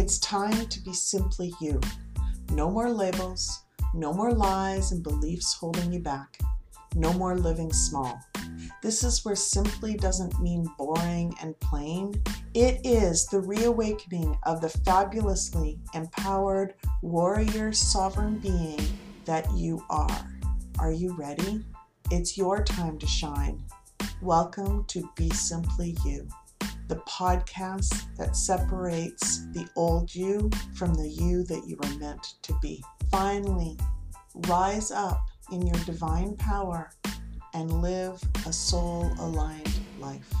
It's time to be simply you. No more labels, no more lies and beliefs holding you back. No more living small. This is where simply doesn't mean boring and plain. It is the reawakening of the fabulously empowered warrior sovereign being that you are. Are you ready? It's your time to shine. Welcome to Be Simply You, the podcast that separates the old you from the you that you were meant to be. Finally, rise up in your divine power and live a soul aligned life.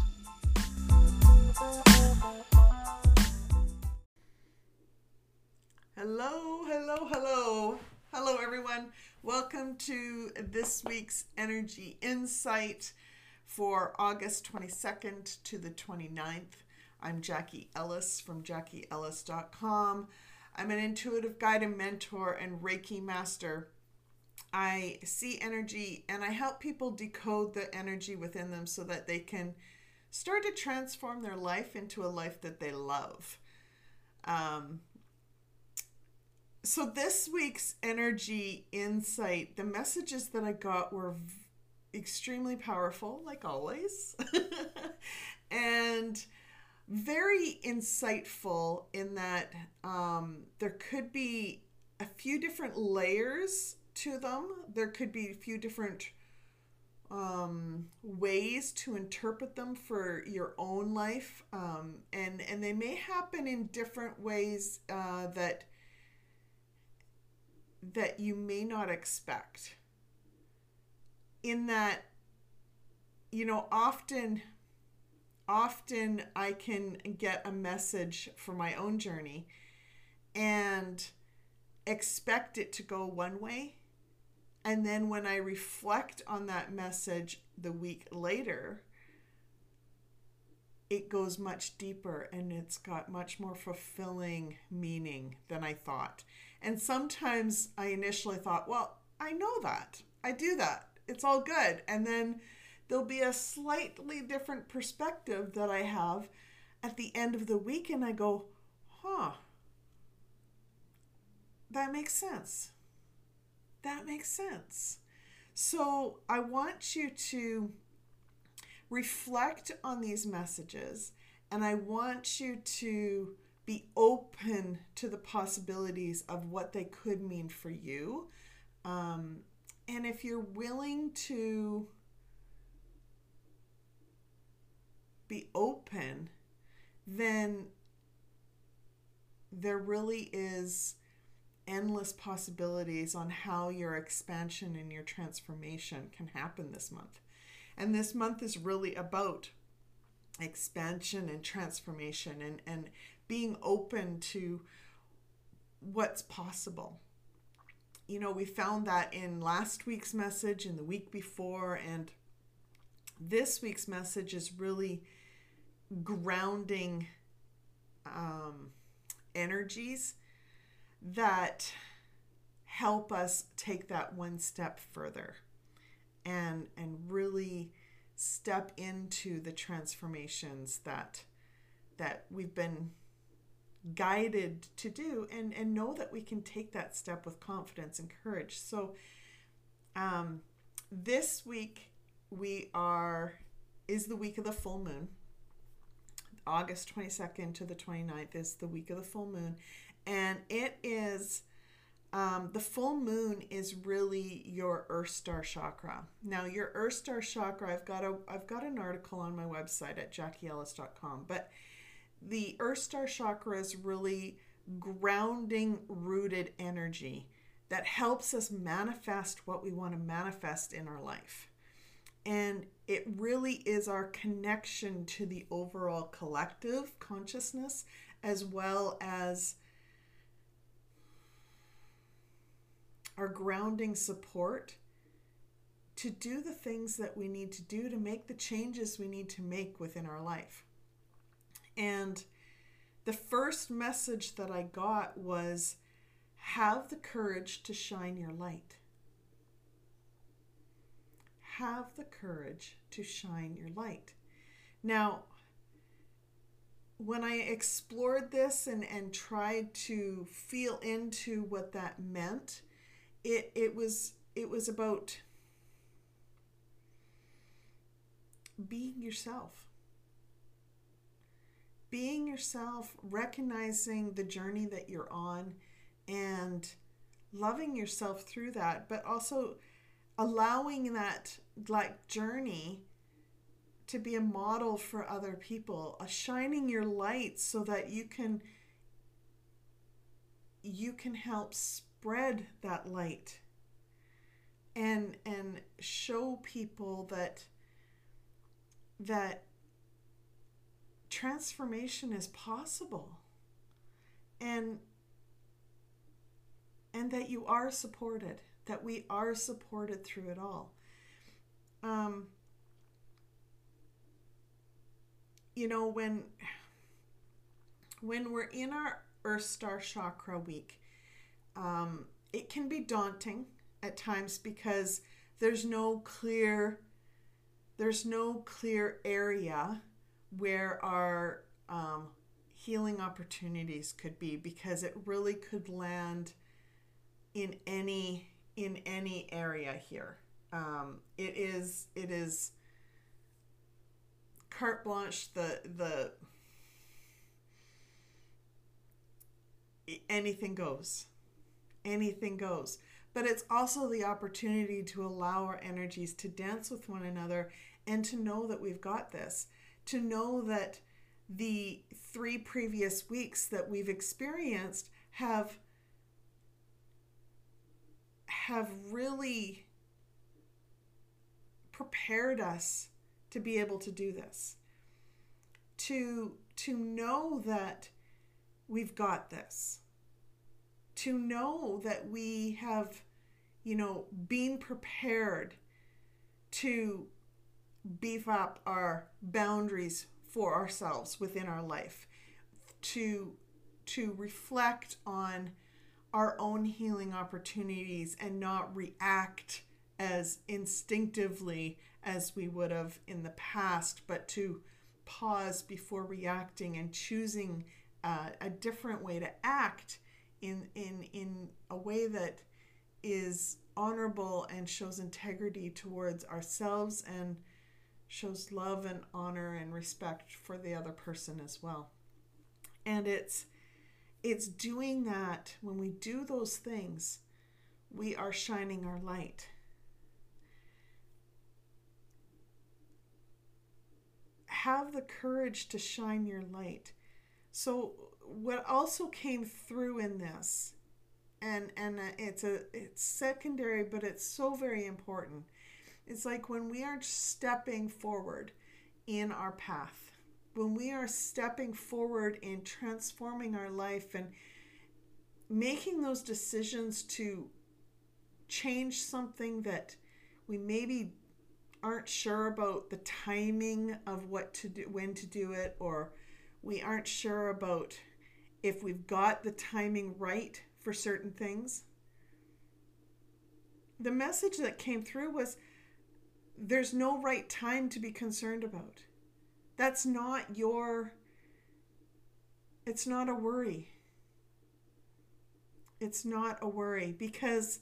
Hello, hello, hello. Hello, everyone. Welcome to this week's Energy Insight for August 22nd to the 29th. I'm Jacquie Ellis from JacquieEllis.com. I'm an intuitive guide and mentor and Reiki master I see energy and I help people decode the energy within them so that they can start to transform their life into a life that they love. Um, so, this week's energy insight, the messages that I got were extremely powerful, like always, and very insightful in that um, there could be a few different layers to them. There could be a few different um, ways to interpret them for your own life, um, and and they may happen in different ways uh, that that you may not expect. In that, you know, often often I can get a message for my own journey and expect it to go one way and then when I reflect on that message the week later, it goes much deeper and it's got much more fulfilling meaning than I thought. And sometimes I initially thought, well, I know that. I do that. It's all good. And then there'll be a slightly different perspective that I have at the end of the week, and I go, huh, that makes sense. That makes sense. So I want you to reflect on these messages and I want you to be open to the possibilities of what they could mean for you. Um, and if you're willing to be open, then there really is endless possibilities on how your expansion and your transformation can happen this month. And this month is really about expansion and transformation and, and being open to what's possible. You know, we found that in last week's message and the week before, and this week's message is really grounding um, energies that help us take that one step further and and really step into the transformations that that we've been guided to do and and know that we can take that step with confidence and courage. So um this week we are is the week of the full moon. August 22nd to the 29th is the week of the full moon. And it is um, the full moon is really your earth star chakra. Now your earth star chakra i've got a i've got an article on my website at jacquieellis.com but the earth star chakra is really grounding rooted energy that helps us manifest what we want to manifest in our life and it really is our connection to the overall collective consciousness as well as our grounding support to do the things that we need to do to make the changes we need to make within our life. And the first message that I got was have the courage to shine your light. Have the courage to shine your light. Now, when I explored this and, and tried to feel into what that meant, it it was it was about being yourself. Being yourself, recognizing the journey that you're on and loving yourself through that, but also allowing that like journey to be a model for other people, a shining your light so that you can you can help spread that light and and show people that that transformation is possible. And and that you are supported that we are supported through it all. Um, you know when when we're in our earth star chakra week um, it can be daunting at times because there's no clear there's no clear area where our um, healing opportunities could be because it really could land in any in any area here. Um, it is it is carte blanche the the anything goes. Anything goes. But it's also the opportunity to allow our energies to dance with one another and to know that we've got this to know that the three previous weeks that we've experienced have have really prepared us to be able to do this. To to know that we've got this. To know that we have you know been prepared to beef up our boundaries for ourselves within our life to to reflect on our own healing opportunities and not react as instinctively as we would have in the past, but to pause before reacting and choosing uh, a different way to act in, in, in a way that is honorable and shows integrity towards ourselves and shows love and honor and respect for the other person as well. And it's it's doing that when we do those things, we are shining our light. have the courage to shine your light. So what also came through in this and and it's a it's secondary but it's so very important. It's like when we are stepping forward in our path, when we are stepping forward in transforming our life and making those decisions to change something that we maybe aren't sure about the timing of what to do, when to do it, or we aren't sure about if we've got the timing right for certain things. The message that came through was there's no right time to be concerned about. That's not your, it's not a worry. It's not a worry because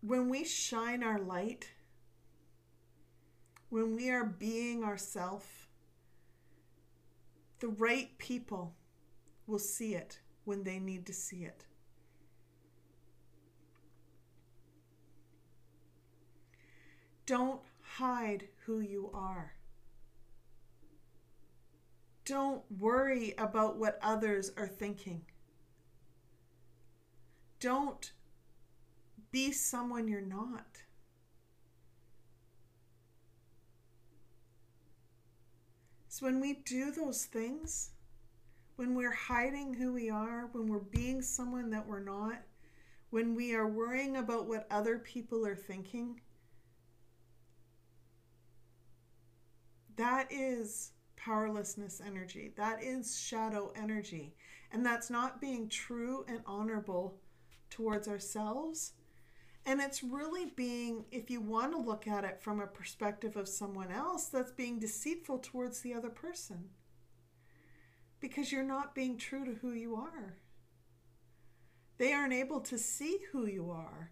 when we shine our light, when we are being ourself, the right people will see it when they need to see it. Don't hide who you are. Don't worry about what others are thinking. Don't be someone you're not. So when we do those things, when we're hiding who we are, when we're being someone that we're not, when we are worrying about what other people are thinking, that is powerlessness energy. That is shadow energy. And that's not being true and honorable towards ourselves and it's really being, if you want to look at it from a perspective of someone else, that's being deceitful towards the other person. because you're not being true to who you are. They aren't able to see who you are.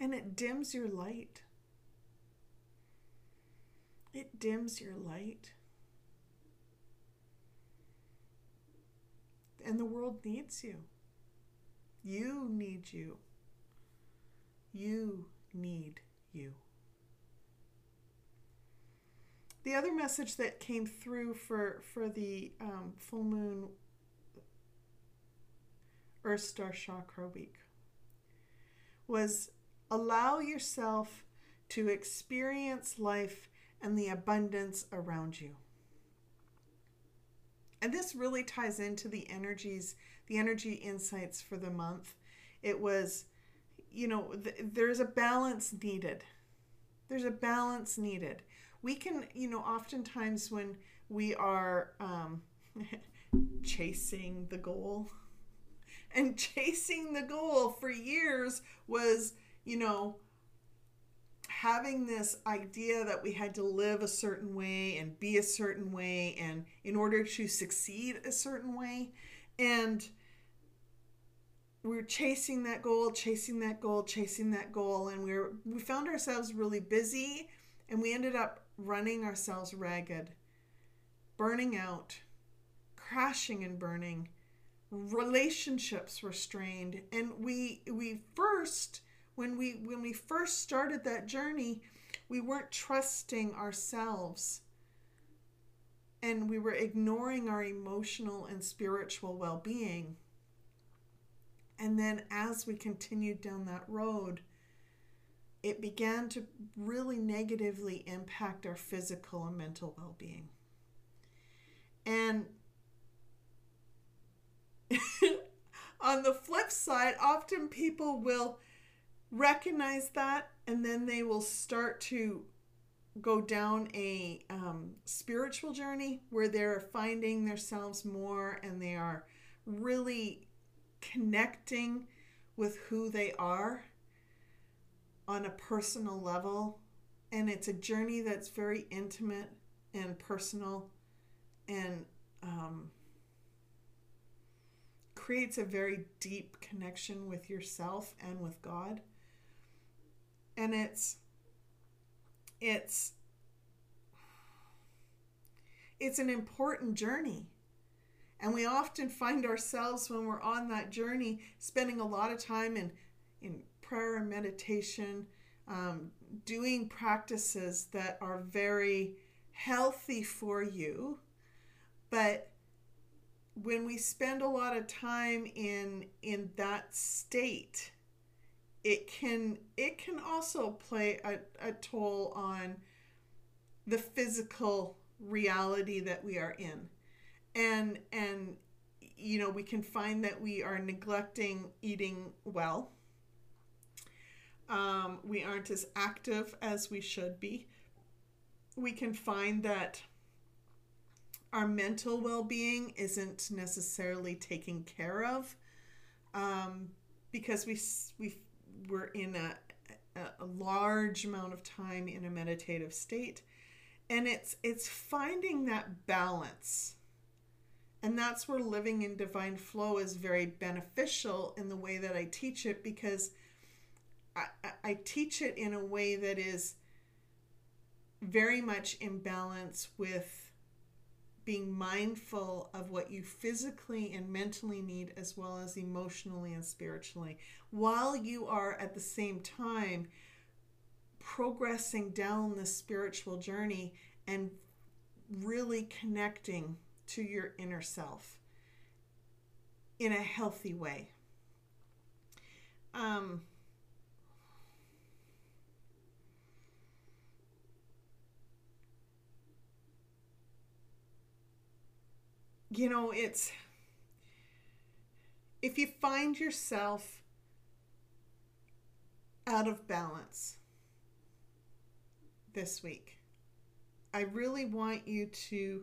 And it dims your light. It dims your light. And the world needs you. You need you. You need you. The other message that came through for for the um, full moon Earth Star Chakra week was allow yourself to experience life and the abundance around you. And this really ties into the energies, the energy insights for the month. It was, you know, th- there's a balance needed. There's a balance needed. We can, you know, oftentimes when we are um, chasing the goal, and chasing the goal for years was, you know, having this idea that we had to live a certain way and be a certain way and in order to succeed a certain way. And we are chasing that goal chasing that goal chasing that goal. And we were we found ourselves really busy and we ended up running ourselves ragged burning out crashing and burning. Relationships were strained. And we we first when we when we first started that journey, we weren't trusting ourselves. And we were ignoring our emotional and spiritual well-being. And then as we continued down that road, it began to really negatively impact our physical and mental well being. And on the flip side, often people will recognize that and then they will start to go down a um, spiritual journey where they're finding themselves more and they are really connecting with who they are on a personal level. And it's a journey that's very intimate and personal and um, creates a very deep connection with yourself and with God and it's it's it's an important journey. And we often find ourselves when we're on that journey spending a lot of time in in prayer and meditation um, doing practices that are very healthy for you. But when we spend a lot of time in in that state it can it can also play a, a toll on the physical reality that we are in. And and you know we can find that we are neglecting eating well. Um, we aren't as active as we should be. We can find that our mental well-being isn't necessarily taken care of um, because we we we're in a, a, large amount of time in a meditative state and it's it's finding that balance. And that's where living in divine flow is very beneficial in the way that I teach it because I, I teach it in a way that is very much in balance with being mindful of what you physically and mentally need, as well as emotionally and spiritually, while you are at the same time progressing down the spiritual journey and really connecting to your inner self in a healthy way. Um, you know, it's if you find yourself out of balance this week, I really want you to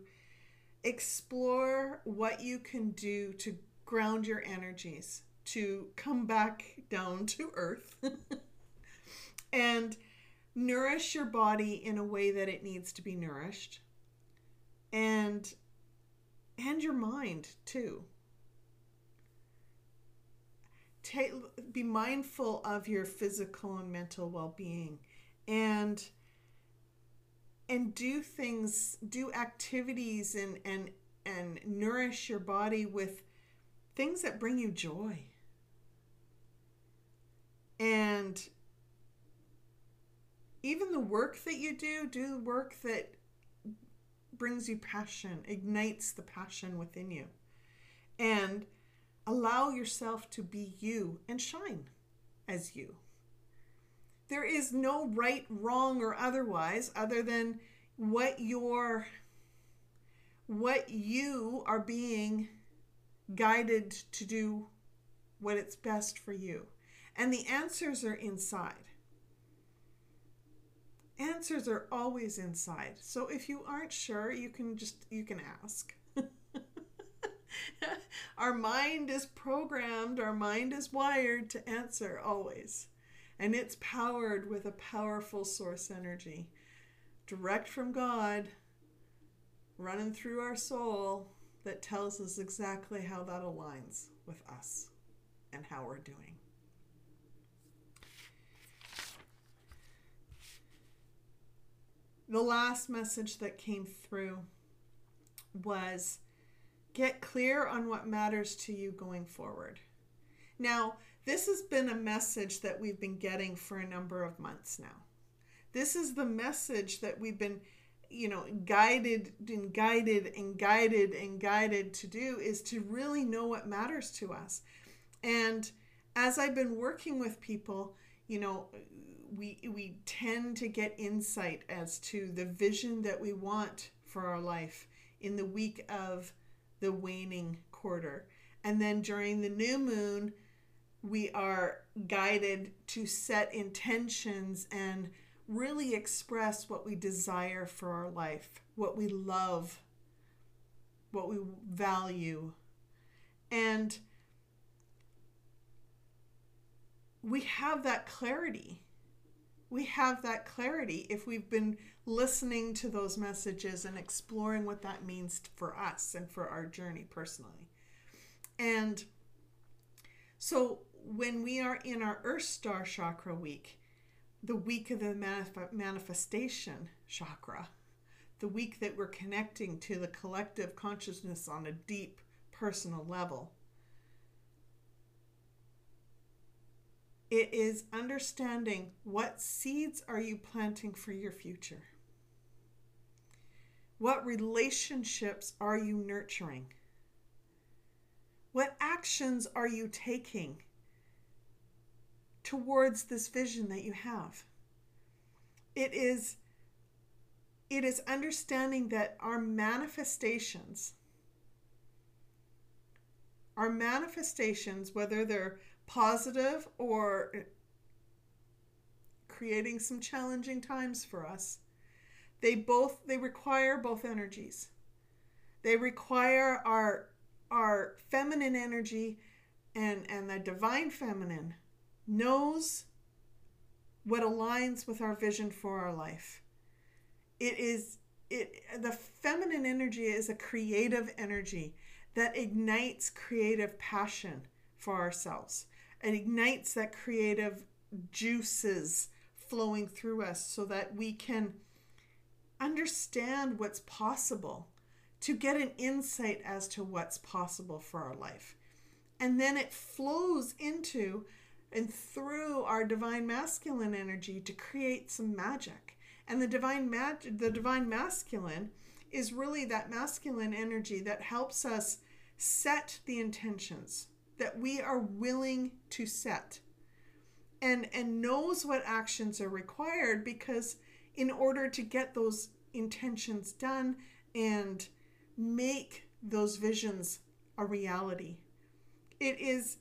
explore what you can do to ground your energies, to come back down to earth. and nourish your body in a way that it needs to be nourished and and your mind too. Take be mindful of your physical and mental well-being. And and do things do activities and and and nourish your body with things that bring you joy. And even the work that you do do work that brings you passion ignites the passion within you. And allow yourself to be you and shine as you. There is no right wrong or otherwise other than what your what you are being guided to do what it's best for you. And the answers are inside answers are always inside. So if you aren't sure you can just you can ask. Our mind is programmed our mind is wired to answer always. And it's powered with a powerful source energy. Direct from god running through our soul that tells us exactly how that aligns with us and how we're doing the last message that came through was get clear on what matters to you going forward. Now, this has been a message that we've been getting for a number of months now. This is the message that we've been, you know, guided and guided and guided and guided to do is to really know what matters to us. And as I've been working with people, you know, we we tend to get insight as to the vision that we want for our life in the week of the waning quarter. And then during the new moon, we are guided to set intentions and really express what we desire for our life, what we love, what we value. And we have that clarity we have that clarity if we've been listening to those messages and exploring what that means for us and for our journey personally. And so when we are in our Earth Star Chakra week, the week of the manif- manifestation chakra, the week that we're connecting to the collective consciousness on a deep personal level, It is understanding what seeds are you planting for your future? What relationships are you nurturing? What actions are you taking towards this vision that you have? It is it is understanding that our manifestations our manifestations whether they're positive or creating some challenging times for us. They both they require both energies. They require our our feminine energy and and the divine feminine knows what aligns with our vision for our life. It is it the feminine energy is a creative energy that ignites creative passion for ourselves. It ignites that creative juices flowing through us so that we can understand what's possible, to get an insight as to what's possible for our life. And then it flows into and through our divine masculine energy to create some magic. And the divine mag- the divine masculine is really that masculine energy that helps us set the intentions that we are willing to set and and knows what actions are required because in order to get those intentions done and make those visions a reality it is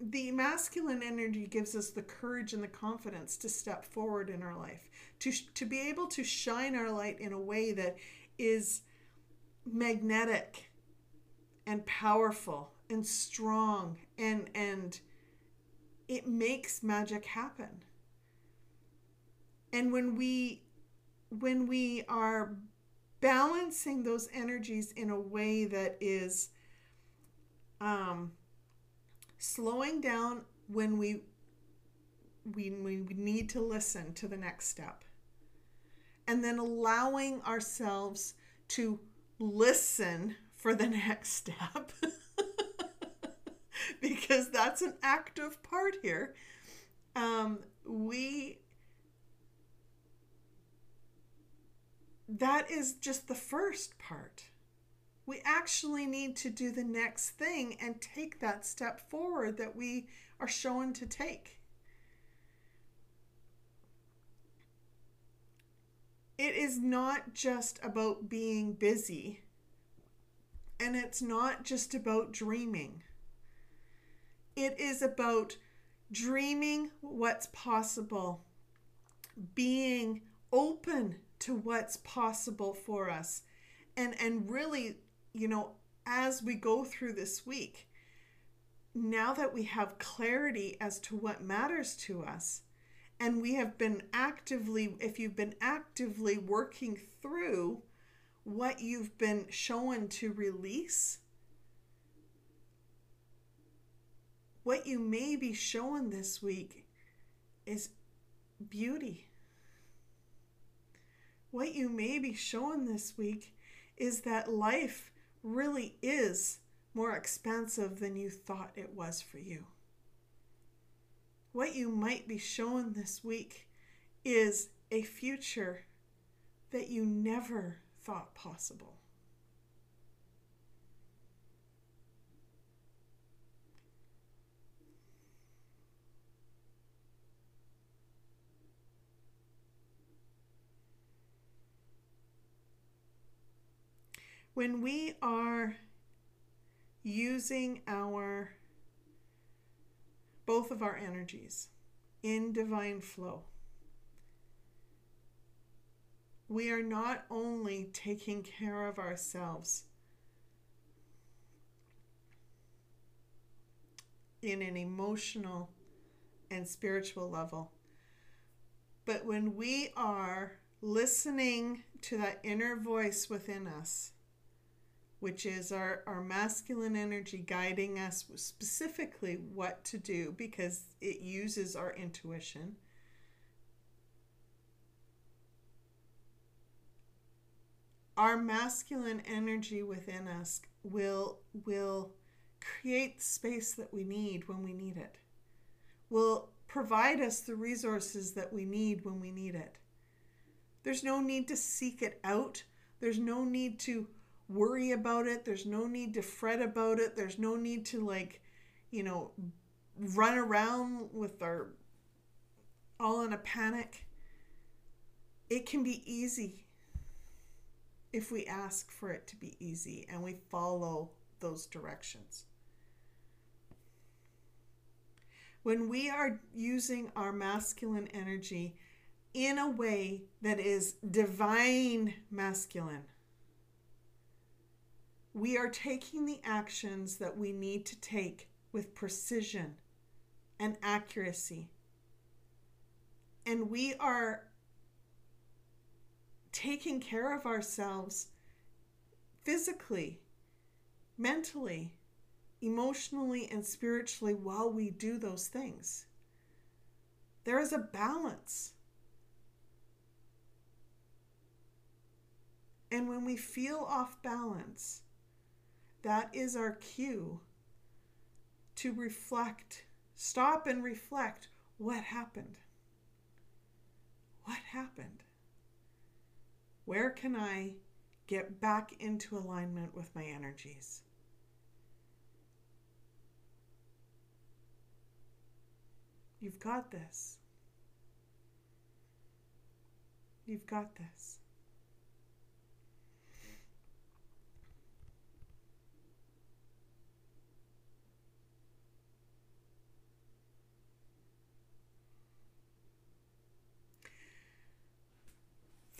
the masculine energy gives us the courage and the confidence to step forward in our life to to be able to shine our light in a way that is magnetic and powerful and strong and and it makes magic happen. And when we when we are balancing those energies in a way that is um, slowing down when we we, we need to listen to the next step and then allowing ourselves to listen for the next step. Because that's an active part here. Um, we that is just the first part. We actually need to do the next thing and take that step forward that we are shown to take. It is not just about being busy, and it's not just about dreaming. It is about dreaming what's possible, being open to what's possible for us, and, and really, you know, as we go through this week, now that we have clarity as to what matters to us, and we have been actively if you've been actively working through what you've been shown to release what you may be shown this week is beauty. What you may be shown this week is that life really is more expansive than you thought it was for you. What you might be shown this week is a future that you never thought possible. When we are using our both of our energies in divine flow. We are not only taking care of ourselves in an emotional and spiritual level, but when we are listening to that inner voice within us, which is our, our masculine energy guiding us specifically what to do because it uses our intuition. Our masculine energy within us will will create space that we need when we need it. Will provide us the resources that we need when we need it. There's no need to seek it out. There's no need to worry about it. There's no need to fret about it. There's no need to like, you know, run around with our all in a panic. It can be easy if we ask for it to be easy and we follow those directions. When we are using our masculine energy in a way that is divine masculine, we are taking the actions that we need to take with precision and accuracy. And we are taking care of ourselves physically, mentally, emotionally, and spiritually while we do those things. There is a balance. And when we feel off balance, that is our cue to reflect, stop and reflect what happened. What happened? Where can I get back into alignment with my energies? You've got this. You've got this.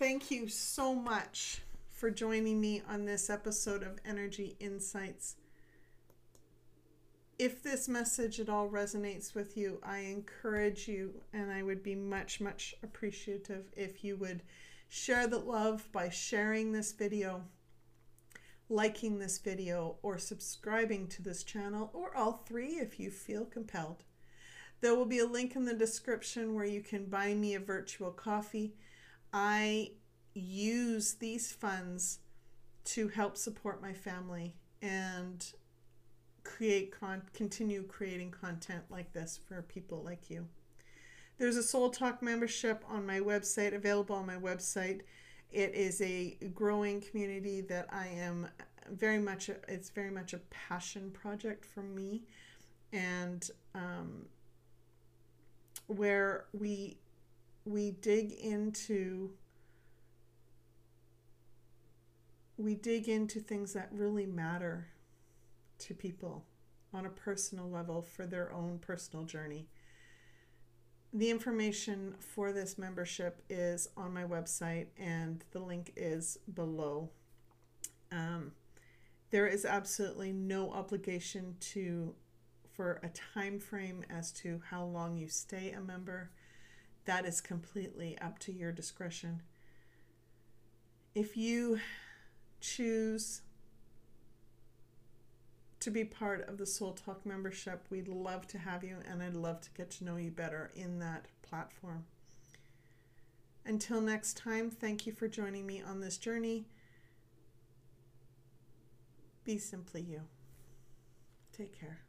Thank you so much for joining me on this episode of Energy Insights. if this message at all resonates with you, I encourage you, and I would be much, much appreciative if you would share the love by sharing this video, liking this video, or subscribing to this channel, or all three if you feel compelled. There will be a link in the description where you can buy me a virtual coffee. I use these funds to help support my family and create con- continue creating content like this for people like you. There's a Soul Talk membership on my website available on my website. It is a growing community that I am very much a, it's very much a passion project for me and um, where we we dig into we dig into things that really matter to people on a personal level for their own personal journey. The information for this membership is on my website, and the link is below. Um, there is absolutely no obligation to for a time frame as to how long you stay a member. That is completely up to your discretion. If you choose to be part of the Soul Talk membership, we'd love to have you, and I'd love to get to know you better in that platform. Until next time, thank you for joining me on this journey. Be simply you. Take care.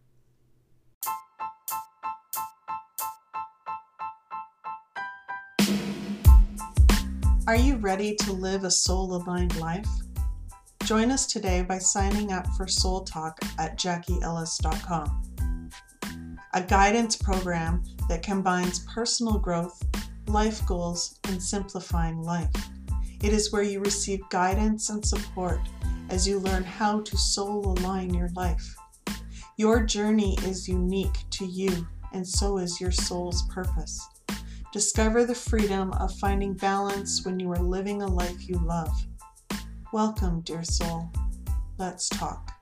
Are you ready to live a soul aligned life? Join us today by signing up for Soul Talk at JacquieEllis.com, a guidance program that combines personal growth, life goals, and simplifying life. It is where you receive guidance and support as you learn how to soul align your life. Your journey is unique to you, and so is your soul's purpose. Discover the freedom of finding balance when you are living a life you love. Welcome, dear soul. Let's talk.